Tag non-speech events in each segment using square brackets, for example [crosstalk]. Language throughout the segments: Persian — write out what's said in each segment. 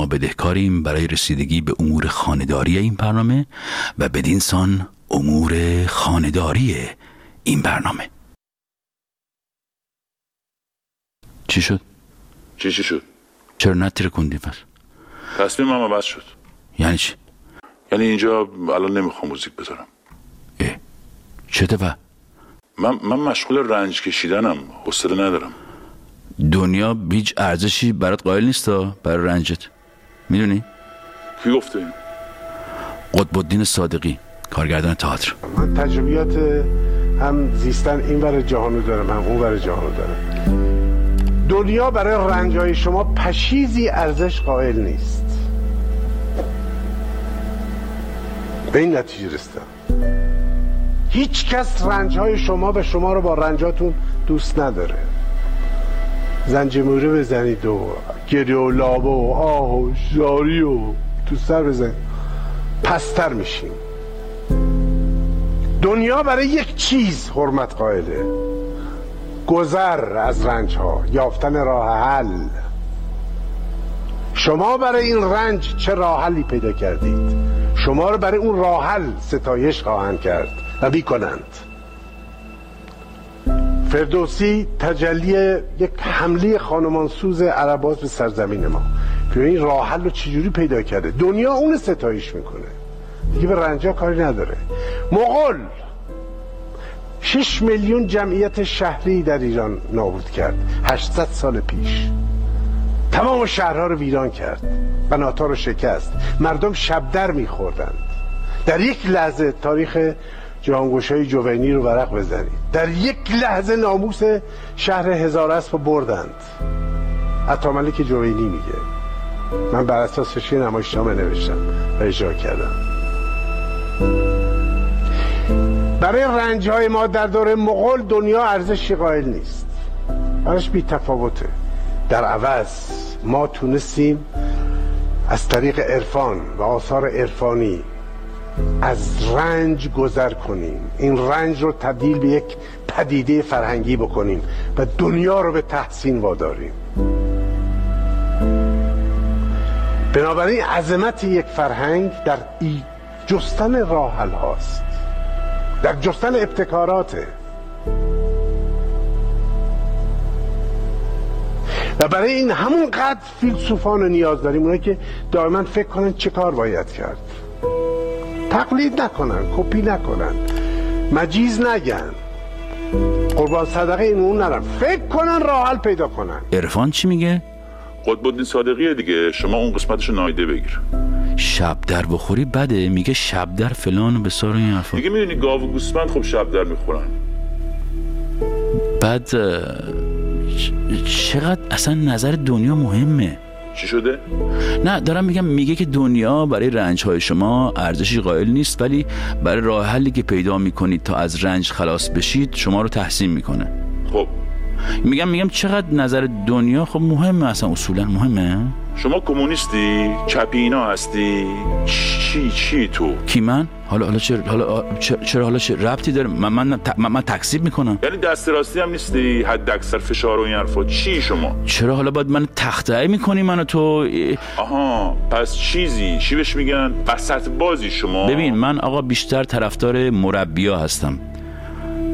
ما بدهکاریم برای رسیدگی به امور خانداری این برنامه و بدین سان امور خانداری این برنامه چی شد؟ چی چی شد چرا نتیر کندی پس؟ تصمیم من عوض شد یعنی چی؟ یعنی اینجا الان نمی‌خوام موزیک بذارم اه. چه دفعه؟ من من مشغول رنج کشیدنم حوصله ندارم دنیا بیج ارزشی برات قائل نیستا برای رنجت می‌دونی؟ کی گفته این؟ قطب الدین صادقی کارگردان تئاتر. من تجربیات هم زیستن این ور جهانو دارم هم اون ور جهانو دارم. دنیا برای رنجهای شما پشیزی ارزش قائل نیست. به این نتیجه رسیدم. هیچ کس رنجهای شما و شما رو با رنجاتون دوست نداره. زنجموره بزنید و گریه و لابه و آه و جاری و تو سر بزنید پستر میشیم. دنیا برای یک چیز حرمت قائله. گذر از رنج ها یافتن راه حل. شما برای این رنج چه راه حلی پیدا کردید؟ شما رو برای اون راه حل ستایش خواهند کرد و بیکنند. فردوسی تجلی یک حمله خانمانسوز عرباز به سرزمین ما. این راه حل رو چجوری پیدا کرده. دنیا اون ستایش می‌کنه. دیگه به رنجا کاری نداره. مغول. 6 میلیون جمعیت شهری در ایران نابود کرد. 800 سال پیش. تمام شهرها رو ویران کرد. بناتا رو شکست. مردم شبدر میخوردند. در یک لحظه تاریخ جهانگوش های جوینی رو ورق بزنید در یک لحظه ناموس شهر هزار اسب بردند. عطاملی که جوینی میگه. من بر اساسش یه نمایشنامه نوشتم و اجرا کردم. برای رنج های ما در دور مغول دنیا ارزشی قائل نیست. براش بی تفاوته. در عوض ما تونستیم از طریق عرفان و آثار عرفانی از رنج گذر کنیم. این رنج رو تبدیل به یک پدیده فرهنگی بکنیم و دنیا رو به تحسین واداریم. بنابراین عظمت یک فرهنگ در ای جستن راحل هاست در جستن ابتکاراته. و برای این همون فیلسوفان نیاز داریم اونایی که دائما فکر کنن چه کار باید کرد. تقلید نکنن کپی نکنن. مجیز نگن. قربان صدقه این اون نرم فکر کنن راه حل پیدا کنن. عرفان چی میگه؟ قطب الدین صادقیه دیگه. شما اون قسمتش نایده بگیر. شب در بخوری بده. میگه شب در فلان و بسار این حرفا. دیگه می‌دونی گاو و گوسفند خب شب در می‌خورن. بعد چقدر اصلا نظر دنیا مهمه. چی شده؟ نه دارم میگم میگه که دنیا برای رنج های شما ارزشی قائل نیست ولی برای راه حلی که پیدا می‌کنید تا از رنج خلاص بشید شما رو تحسین می‌کنه. خب. میگم میگم چقدر نظر دنیا خب مهمه اصلا اصولا مهمه. شما کمونیستی؟ چپی اینا هستی؟ چی چی تو؟ کی من؟ حالا حالا چرا حالا چرا, چرا حالا چه ربطی داره؟ من من, من, من تکذیب می‌کنم. یعنی دست راستی هم نیستی؟ حد اکثر فشار و این حرفا. چی شما؟ چرا حالا باید من تخته می‌کنی منو تو؟ آها پس چیزی؟ چی بهش میگن؟ وسط بازی شما. ببین من آقا بیشتر طرفدار مربیا هستم.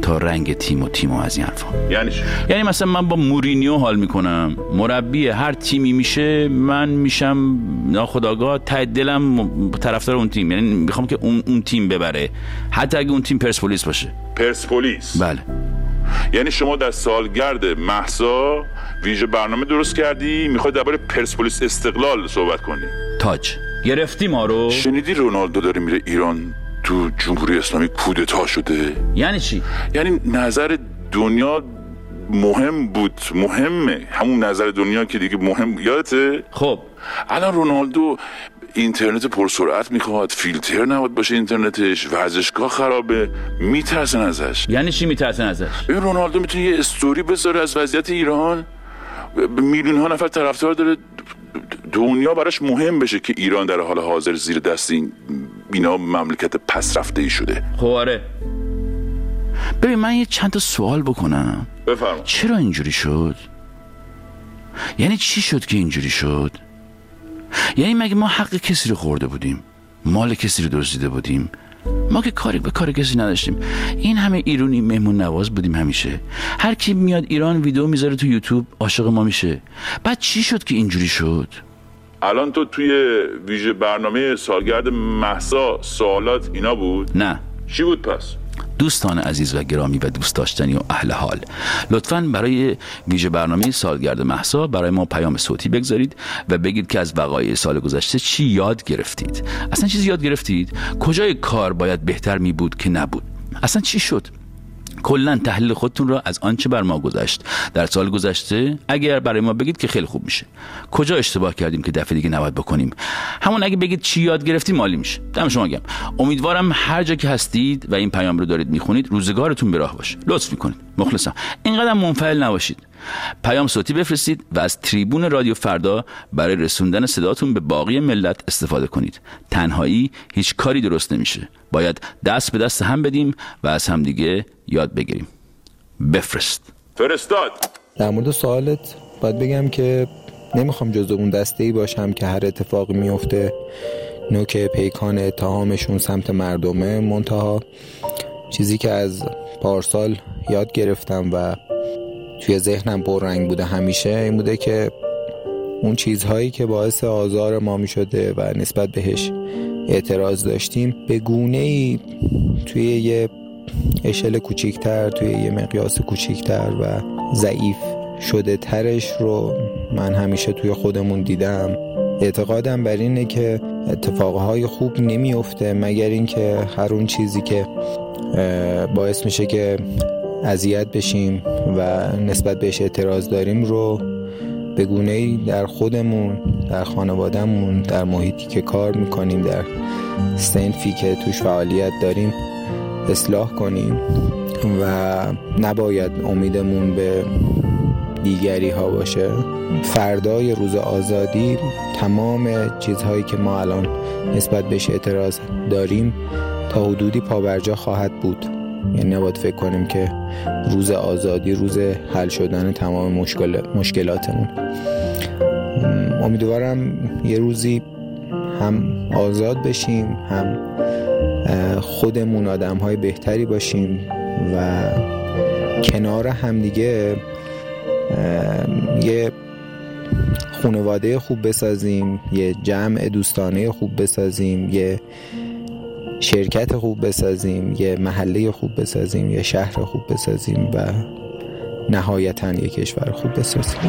تا رنگ تیم و تیم و از این حرفا. یعنی چی؟ یعنی مثلا من با مورینیو حال می‌کنم. مربی هر تیمی میشه من میشم ناخداگاه ته دلم طرفدار اون تیم. یعنی می‌خوام که اون, اون تیم ببره. حتی اگه اون تیم پرسپولیس باشه. پرسپولیس؟ بله. یعنی شما در سالگرد محسا ویژه برنامه درست کردی می‌خوای درباره پرسپولیس استقلال صحبت کنی. تاج. گرفتی ما رو. شنیدی رونالدو داره میره ایران؟ تو جمهوری اسلامی کودتا شده؟ یعنی چی؟ یعنی نظر دنیا مهم بود مهمه. همون نظر دنیا که دیگه مهم یادته؟ خب. الان رونالدو اینترنت پرسرعت می‌خواد فیلتر نباید باشه اینترنتش ورزشگاه خرابه. میترسن ازش. یعنی چی میترسن ازش؟ این رونالدو می‌تونه یه استوری بذاره از وضعیت ایران. میلیون ها نفر طرفدار داره. دنیا براش مهم بشه که ایران در حال حاضر زیر دست این بینا مملکت پس رفته ای شده. خب آره. ببین من یه چند تا سوال بکنم. بفرما. چرا اینجوری شد؟ یعنی چی شد که اینجوری شد؟ یعنی مگه ما حق کسی رو خورده بودیم؟ مال کسی رو دزدیده بودیم؟ ما که کاری به کار کسی نداشتیم. این همه ایرانی مهمون نواز بودیم همیشه. هر کی میاد ایران ویدیو می‌ذاره تو یوتیوب عاشق ما میشه. بعد چی شد که اینجوری شد؟ الان تو توی ویژه برنامه سالگرد محسا سوالات اینا بود؟ نه. چی بود پس؟ دوستان عزیز و گرامی و دوست داشتنی و اهل حال. لطفا برای ویژه برنامه سالگرد محسا برای ما پیام صوتی بگذارید و بگید که از وقایع سال گذشته چی یاد گرفتید. اصلا چیزی یاد گرفتید؟ کجای کار باید بهتر می بود که نبود؟ اصلا چی شد؟ کلا تحلیل خودتون را از آنچه بر ما گذشت در سال گذشته اگر برای ما بگید که خیلی خوب میشه. کجا اشتباه کردیم که دفعه دیگه نباید بکنیم؟ همون اگه بگید چی یاد گرفتیم مالی میشه. دم شما گم امیدوارم هر جا که هستید و این پیام رو دارید می‌خونید روزگارتون به راه باشه. لطف می‌کنید. مخلصم اینقدر منفعل نباشید. پیام صوتی بفرستید و از تریبون رادیو فردا برای رسوندن صداتون به باقی ملت استفاده کنید. تنهایی هیچ کاری درست نمیشه. باید دست به دست هم بدیم و از همدیگه یاد بگیریم. بفرست. فرستاد. در مورد سوالت باید بگم که نمی‌خوام جز اون دسته ای باشم که هر اتفاقی میفته. نوک پیکان اتهامشون سمت مردمه. منتها چیزی که از پارسال یاد گرفتم و توی ذهنم رنگ بوده همیشه این بوده که اون چیزهایی که باعث آزار ما می شده و نسبت بهش اعتراض داشتیم به گونه ای توی یه اشل کوچیکتر توی یه مقیاس کوچیکتر و ضعیف شده ترش رو من همیشه توی خودمون دیدم. اعتقادم بر اینه که اتفاقهای خوب نمیفته مگر اینکه هر اون چیزی که باعث میشه که اذیت بشیم و نسبت بهش اعتراض داریم رو به گونه ای در خودمون در خانوادهمون در محیطی که کار می‌کنیم در سنفی که توش فعالیت داریم اصلاح کنیم و نباید امیدمون به دیگری ها باشه. فردای روز آزادی تمام چیزهایی که ما الان نسبت بهش اعتراض داریم تا حدودی پابرجا خواهد بود. یعنی نباید فکر کنیم که روز آزادی روز حل شدن تمام مشکل مشکلاتمون. امیدوارم یه روزی هم آزاد بشیم هم خودمون آدم های بهتری باشیم و کنار همدیگه یه خانواده خوب بسازیم یه جمع دوستانه خوب بسازیم یه شرکت خوب بسازیم یه محله خوب بسازیم یه شهر خوب بسازیم و نهایتا یه کشور خوب بسازیم.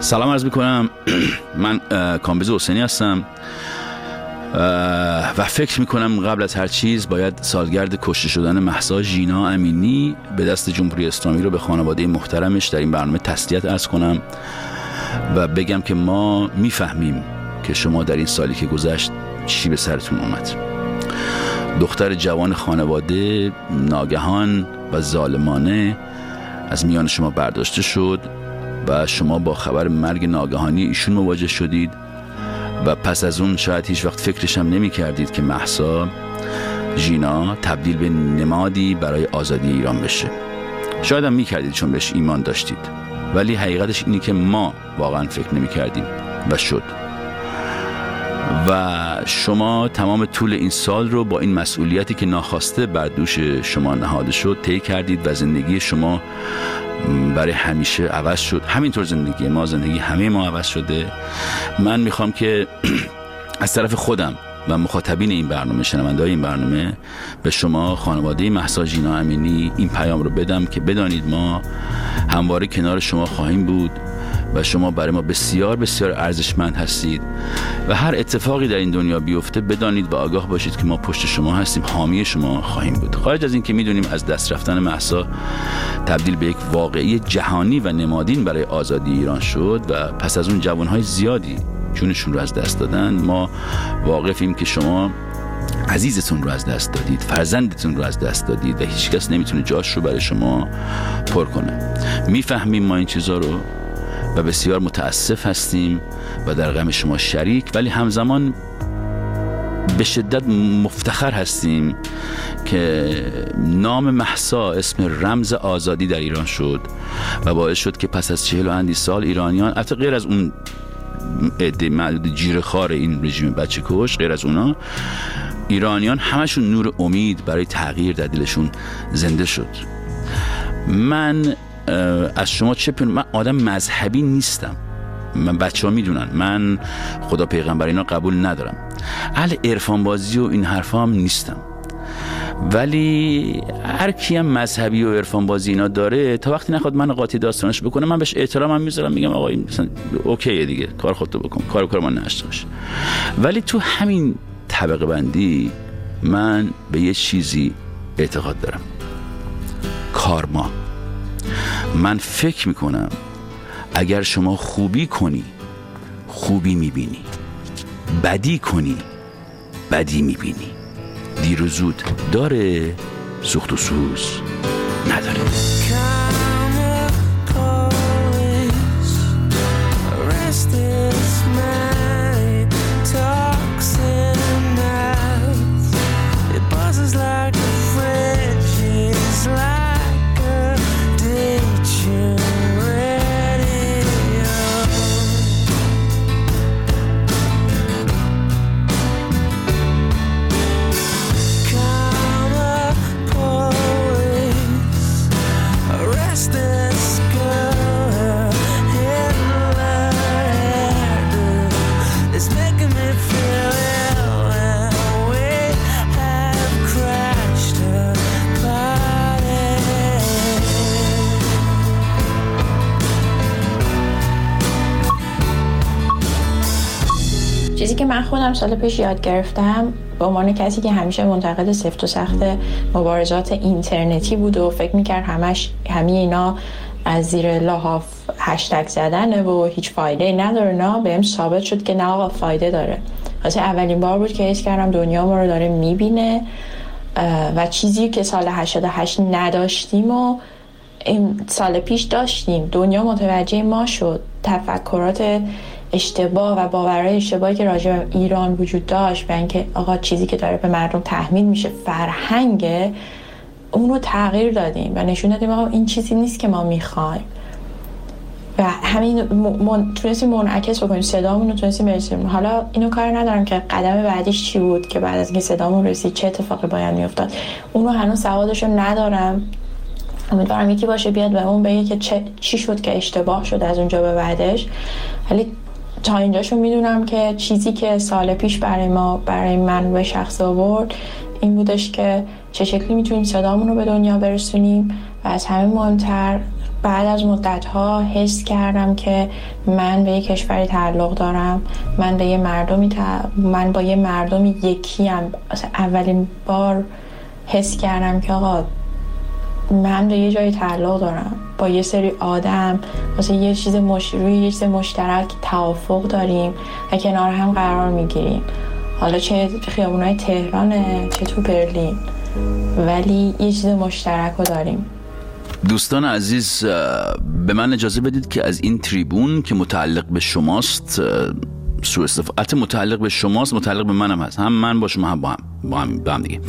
سلام عرض می‌کنم. [clears throat] من کامبیز حسینی هستم. و فکر می‌کنم قبل از هر چیز باید سالگرد کشته شدن محسا ژینا امینی به دست جمهوری اسلامی رو به خانواده محترمش در این برنامه تسلیت ارز کنم و بگم که ما می‌فهمیم که شما در این سالی که گذشت چی به سرتون اومد. دختر جوان خانواده ناگهان و ظالمانه از میان شما برداشته شد و شما با خبر مرگ ناگهانی ایشون مواجه شدید. و پس از اون شاید هیچ وقت فکرش هم نمی کردید که محسا ژینا تبدیل به نمادی برای آزادی ایران بشه. شاید هم می کردید چون بهش ایمان داشتید. ولی حقیقتش اینی که ما واقعا فکر نمی کردیم و شد. و شما تمام طول این سال رو با این مسئولیتی که ناخواسته بر دوش شما نهاده شد طی کردید و زندگی شما برای همیشه عوض شد. همینطور زندگی ما زندگی همه ما عوض شده. من می‌خوام که [clears throat] از طرف خودم و مخاطبین این برنامه شنونده این برنامه به شما خانواده محسا جینا امینی این پیام رو بدم که بدانید ما همواره کنار شما خواهیم بود. و شما برای ما بسیار بسیار ارزشمند هستید. و هر اتفاقی در این دنیا بیفته بدانید و آگاه باشید که ما پشت شما هستیم حامی شما خواهیم بود. خارج از اینکه می‌دونیم از دست رفتن محسا تبدیل به یک واقعی جهانی و نمادین برای آزادی ایران شد و پس از اون جوانهای زیادی جونشون رو از دست دادن ما واقفیم که شما عزیزتون رو از دست دادید فرزندتون رو از دست دادید و هیچکس نمی‌تونه جاش رو برای شما پر کنه. می‌فهمیم ما این چیزها رو؟ و بسیار متاسف هستیم و در غم شما شریک ولی همزمان به شدت مفتخر هستیم که نام محسا اسم رمز آزادی در ایران شد و باعث شد که پس از چهل و اندی سال ایرانیان حتی غیر از اون عده معدود جیر خار این رژیم بچه کش غیر از اونا ایرانیان همشون نور امید برای تغییر در دلشون زنده شد. من از شما چه من آدم مذهبی نیستم. من بچه ها می‌دونن. من خدا پیغمبر اینا قبول ندارم. اهل عرفان بازی و این حرفا هم نیستم. ولی هر کی هم مذهبی و عرفان بازی اینا داره تا وقتی نخواد من قاطی داستانش بکنه من بهش احترامم می‌ذارم میگم آقا این مثلا اوکیه دیگه کار خودتو بکن کار کار من نشته باشه. ولی تو همین طبقه بندی من به یه چیزی اعتقاد دارم. کارما من فکر می‌کنم اگر شما خوبی کنی خوبی می‌بینی. بدی کنی بدی می‌بینی. دیر و زود داره سوخت و سوز نداره. چیزی که من خودم سال پیش یاد گرفتم به عنوان کسی که همیشه منتقد سفت و سخت مبارزات اینترنتی بود و فکر می‌کرد همش همه اینا از زیر لاحاف هشتگ زدنه و هیچ فایده نداره نه؟ بهم ثابت شد که نه آقا فایده داره. واسه اولین بار بود که حس کردم دنیا ما رو داره می‌بینه و چیزی که سال 88 نداشتیم و این سال پیش داشتیم. دنیا متوجه ما شد. تفکرات اشتباه و باورهای اشتباهی که راجع به ایران وجود داشت به اینکه آقا چیزی که داره به مردم تحمیل میشه فرهنگه اون رو تغییر دادیم و نشون دادیم آقا این چیزی نیست که ما می‌خوایم. و همین من... تونستیم منعکس بکنیم صدامون رو تونستیم برسیم حالا اینو کار ندارم که قدم بعدیش چی بود که بعد از اینکه صدامون رسید چه اتفاقی باید میافتاد. اون رو هنوز سوادش ندارم. امیدوارم یکی باشه بیاد به اون بگه که چه... چی شد که اشتباه شد از اونجا به بعدش. ولی تا اینجاشو می‌دونم که چیزی که سال پیش برای ما برای من به شخص آورد این بودش که چه شکلی می‌تونیم صدامون رو به دنیا برسونیم و از همه مهمتر بعد از مدت ها حس کردم که من به یه کشوری تعلق دارم من به یه مردمی من با یه مردمی یکی هم اولین بار حس کردم که آقا من به یه جایی تعلق دارم. با یه سری آدم واسه یه چیز مش... روی یه چیز مشترک توافق داریم و کنار هم قرار می‌گیریم. حالا چه خیابونای تهرانه چه تو برلین. ولی یه چیز مشترک رو داریم. دوستان عزیز به من اجازه بدید که از این تریبون که متعلق به شماست سو استفاده متعلق به شماست متعلق به منم هست. هم من با شما هم با هم با هم, با هم دیگه.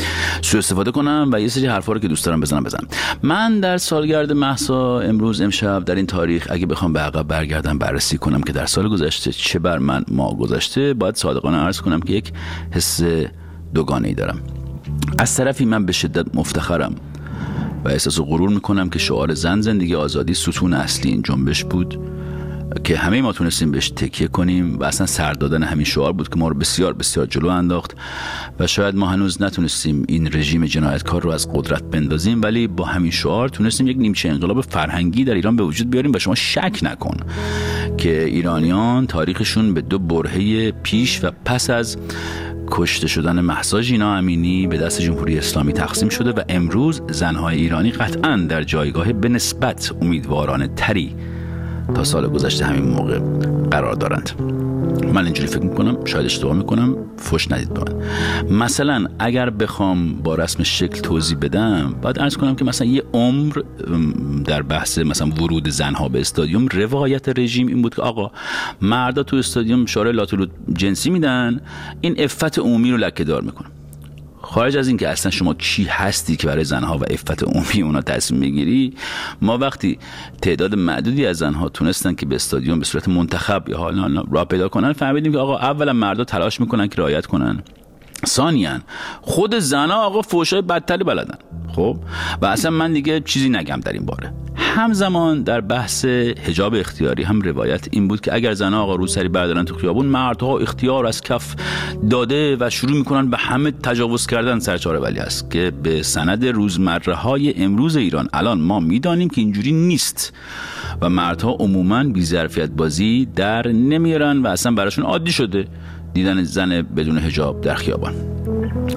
سو استفاده کنم و یه سری حرفا رو که دوست دارم بزنم بزنم. من در سالگرد محسا امروز امشب در این تاریخ اگه بخوام به عقب برگردم بررسی کنم که در سال گذشته چه بر من ما گذشته باید صادقانه عرض کنم که یک حس دوگانه ای دارم. از طرفی من به شدت مفتخرم و احساس غرور می‌کنم که شعار زن زندگی آزادی ستون اصلی این جنبش بود. که همه ما تونستیم بهش تکیه کنیم و اصلا سر دادن همین شعار بود که ما رو بسیار بسیار جلو انداخت و شاید ما هنوز نتونستیم این رژیم جنایتکار رو از قدرت بندازیم ولی با همین شعار تونستیم یک نیمچه انقلاب فرهنگی در ایران به وجود بیاریم و شما شک نکن که ایرانیان تاریخشون به دو برهه پیش و پس از کشته شدن محسا جینا امینی به دست جمهوری اسلامی تقسیم شده و امروز زنهای ایرانی قطعا در جایگاه به نسبت امیدوارانه تری تا سال گذشته همین موقع قرار دارند. من اینجوری فکر می‌کنم شاید اشتباه می‌کنم فش ندید به من. مثلا اگر بخوام با رسم شکل توضیح بدم باید ارز کنم که مثلا یه عمر در بحث مثلا ورود زنها به استادیوم روایت رژیم این بود که آقا مردا تو استادیوم شاره لاتولو جنسی میدن این افت عمومی رو لکه دار می‌کنه خارج از اینکه اصلا شما کی هستی که برای زنها و افت عمومی اونا تصمیم بگیری ما وقتی تعداد معدودی از زنها تونستن که به استادیوم به صورت منتخب یا حالا را پیدا کنن فهمیدیم که آقا اولا مردا تلاش می‌کنن که رعایت کنن. ثانیا خود زنها آقا فوشای بدتری بلدن. خب؟ و اصلا من دیگه چیزی نگم در این باره. همزمان در بحث حجاب اختیاری هم روایت این بود که اگر زنها آقا روسری بردارن تو خیابون مردها اختیار از کف داده و شروع می‌کنن به همه تجاوز کردن سرچاره ولی است که به سند روزمره های امروز ایران. الان ما می‌دانیم که اینجوری نیست و مردها عموما بیظرفیت بازی در نمیارن و اصلا براشون عادی شده. دیدن زن بدون حجاب در خیابان.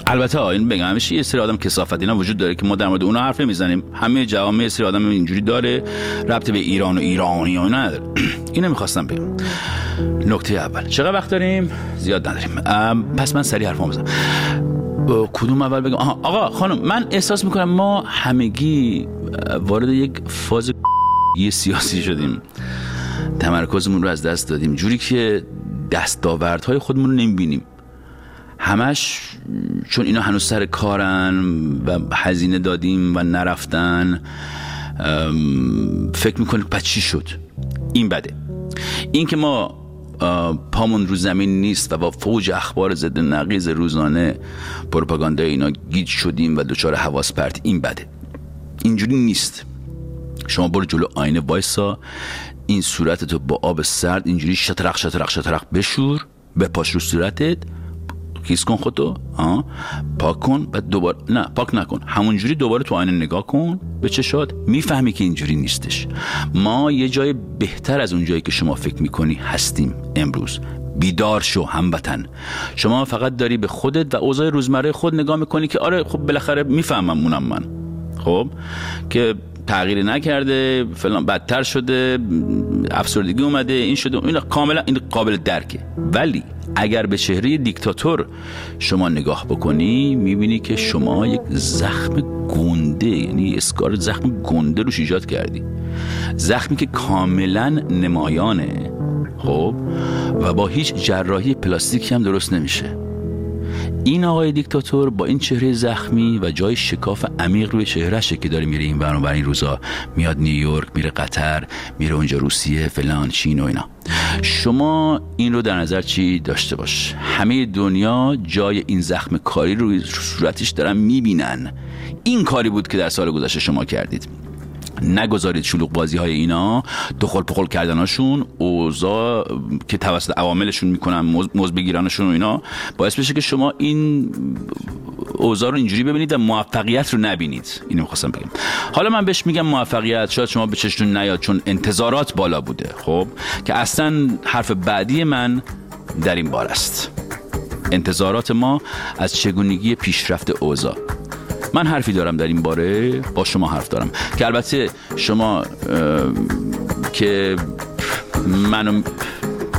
البته این بگم همیشه یه سری آدم کسافت اینا وجود داره که ما در مورد اونا حرف نمی‌زنیم. همه جوامع سری آدم اینجوری داره ربط به ایران و ایرانی و نداره. [clears throat] اینو می‌خواستم بگم. نکته اول چقدر وقت داریم؟ زیاد نداریم. پس من سریع حرفام بزنم. کدوم اول بگم؟ آها آقا خانم من احساس می‌کنم ما همگی وارد یک فاز [clears throat] یه سیاسی شدیم. تمرکزمون رو از دست دادیم. جوری که دستاوردهای خودمون رو نمی‌بینیم. همش چون اینا هنوز سر کارن و هزینه دادیم و نرفتن فکر می‌کنیم پس چی شد؟ این بده. این که ما پامون رو زمین نیست و با فوج اخبار ضد نقیز روزانه پروپاگاندا اینا گیج شدیم و دچار حواس پرت این بده. اینجوری نیست. شما برو جلو آینه وایسا. این صورتتو با آب سرد اینجوری شترق شترق شترق بشور بپاش رو صورتت. کیس کن خودتو. ها پاک کن. و دوباره نه پاک نکن. همونجوری دوباره تو آینه نگاه کن. به چشات می‌فهمی که اینجوری نیستش. ما یه جای بهتر از اون جایی که شما فکر می‌کنی هستیم امروز. بیدار شو هموطن. شما فقط داری به خودت و اوضاع روزمره خود نگاه می‌کنی که آره خب بالاخره می‌فهمم مونم من. خب؟ که تغییری نکرده فلان بدتر شده افسردگی اومده این شده این کاملا این قابل درکه. ولی اگر به چهره دیکتاتور شما نگاه بکنی می‌بینی که شما یک زخم گنده یعنی اسکار زخم گنده روش ایجاد کردی. زخمی که کاملا نمایانه خب؟ و با هیچ جراحی پلاستیکی هم درست نمیشه. این آقای دیکتاتور با این چهره زخمی و جای شکاف عمیق روی چهرهشه که داره میره این برون این روزا میاد نیویورک میره قطر میره اونجا روسیه فلان چین و اینا. شما این رو در نظر چی داشته باش؟ همه دنیا جای این زخم کاری رو روی صورتش دارن می‌بینن. این کاری بود که در سال گذشته شما کردید. نگذارید شلوغ بازی های اینا. دخل پخل کردناشون اوضاع که توسط عواملشون می‌کنن موز بگیرنشون و اینا باعث بشه که شما این اوضاع رو اینجوری ببینید و موفقیت رو نبینید. اینو می‌خواستم بگم. حالا من بهش میگم موفقیت. شاید شما به چشتون نیاد چون انتظارات بالا بوده خب؟ که اصلا حرف بعدی من در این بار است. انتظارات ما از چگونگی پیشرفت اوضاع. من حرفی دارم در این باره با شما حرف دارم. که البته شما که منو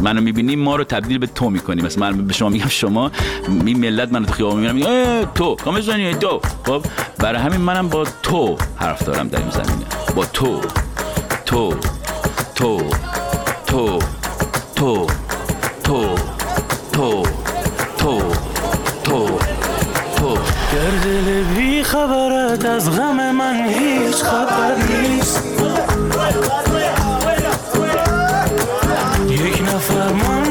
منو می‌بینی ما رو تبدیل به تو می‌کنی. مثلا من به شما میگم شما می ملت منو تو خیابون می‌بینم تو کامزونی تو. خب برای همین منم با تو حرف دارم در این زمینه. با تو تو تو تو تو تو تو تو تو. در دل بی خبرت از غم من هیچ خبر نیست. یک نفر ماندی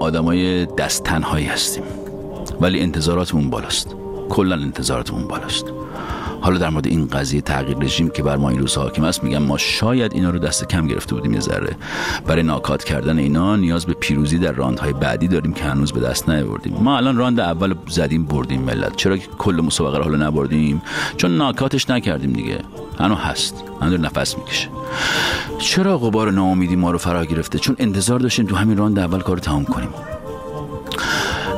آدمای دست تنهایی هستیم. ولی انتظاراتمون بالاست. کلا انتظاراتمون بالاست. حالا در مورد این قضیه تغییر رژیم که بر ما این روز حاکم است میگم ما شاید اینا رو دست کم گرفته بودیم یه ذره. برای ناکات کردن اینا نیاز به پیروزی در راندهای بعدی داریم که هنوز به دست نیاوردیم. ما الان راند اول زدیم بردیم ملت. چرا که کل مسابقه رو حالا نبردیم؟ چون ناکاتش نکردیم دیگه. هنوز هست. هنوز نفس می‌کشه. چرا غبار ناامیدی ما رو فرا گرفته؟ چون انتظار داشتیم تو همین راند اول کار تمام کنیم.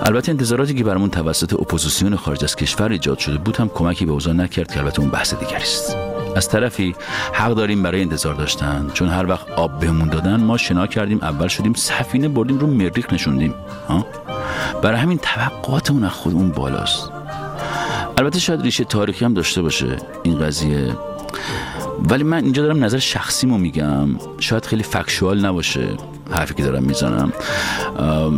البته انتظاراتی که برامون توسط اپوزیسیون خارج از کشور ایجاد شده بود هم کمکی به اوضاع نکرد که البته اون بحث دیگری است. از طرفی حق داریم برای انتظار داشتن. چون هر وقت آب بهمون دادن ما شنا کردیم اول شدیم سفینه بردیم رو مریخ نشوندیم. ها؟ برای همین توقعاتمون از خودمون بالاست. البته شاید ریشه تاریخی هم داشته باشه این قضیه. ولی من اینجا دارم نظر شخصیمو میگم. شاید خیلی factual نباشه حرفی که دارم می‌زنم.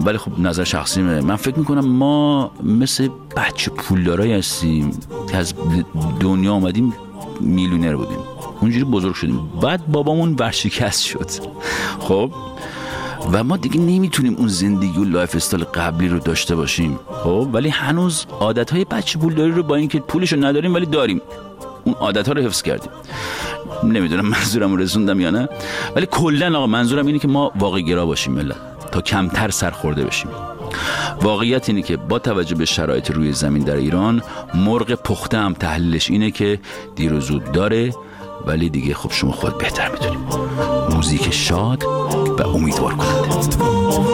ولی خب نظر شخصیمه. من فکر می‌کنم ما مثل بچه پولدارایی هستیم که از دنیا آمدیم میلیونر بودیم. اونجوری بزرگ شدیم. بعد بابامون ورشکست شد. خب؟ و ما دیگه نمی‌تونیم اون زندگی و lifestyle قبلی رو داشته باشیم. خب؟ ولی هنوز عادت های بچه پولداری رو با اینکه پولش رو نداریم ولی داریم. اون عادت ها رو حفظ کردیم. نمی‌دونم منظورم رسوندم یا نه ولی کلا آقا منظورم اینه که ما واقعی گرا باشیم ملت تا کمتر سرخورده بشیم. واقعیت اینه که با توجه به شرایط روی زمین در ایران مرغ پخته هم تحلیلش اینه که دیر و زود داره ولی دیگه خب شما خود بهتر می‌دونیم موزیک شاد و امیدوار کننده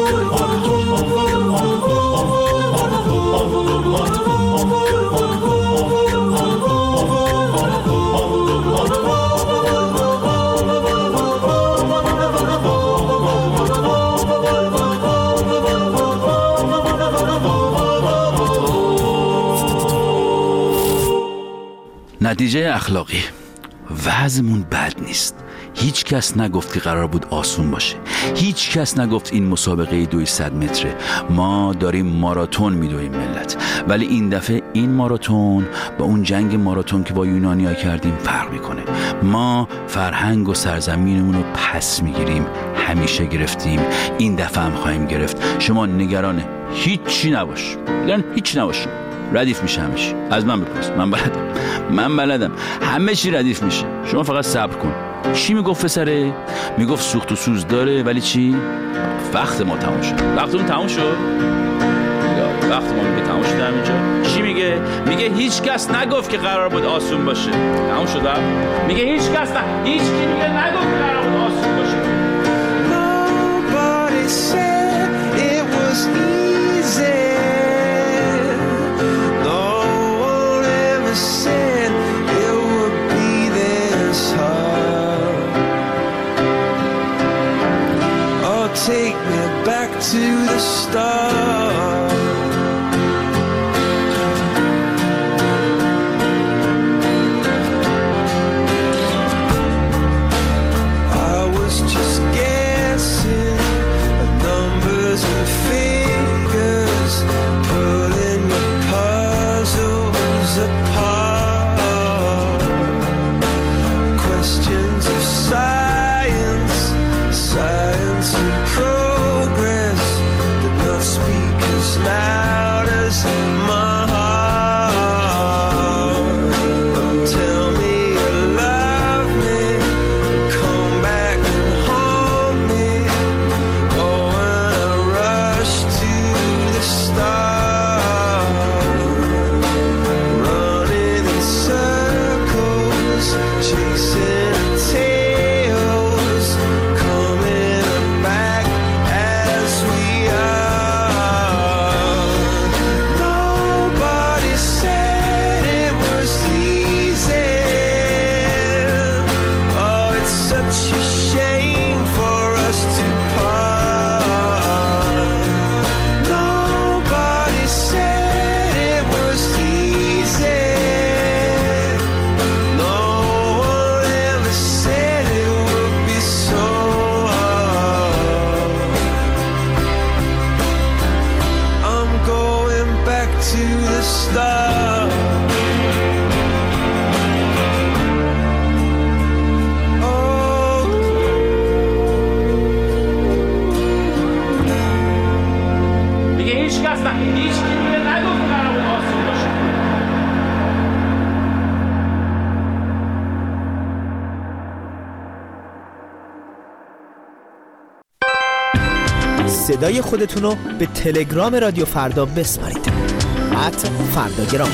نتیجه اخلاقی. وضعمون بد نیست. هیچ کس نگفت که قرار بود آسون باشه. هیچ کس نگفت این مسابقه دوی صد متره. ما داریم ماراتون میدویم ملت. ولی این دفعه این ماراتون با اون جنگ ماراتون که با یونانیا کردیم فرق می‌کنه. ما فرهنگ و سرزمینمون رو پس می‌گیریم. همیشه گرفتیم. این دفعه هم خواهیم گرفت. شما نگران هیچی نباش. نگران هیچ نباش ردیف میشه همیشه از من بپرس. من بلدم. من بلدم. همه چی ردیف میشه. شما فقط صبر کن. چی می‌گفت پسره؟ می‌گفت سوخت و سوز داره ولی چی؟ وقت ما تموم شد. وقتمون تموم شد؟ وقت ما میگه تموم شده همینجا؟ چی میگه؟ میگه هیچ کس نگفت که قرار بود آسون باشه. تموم شده میگه هیچ کس نه. هیچ کی میگه نگفت قرار بود آسون باشه. خودتون رو به تلگرام رادیو فردا بسپارید. ات فرداگرام.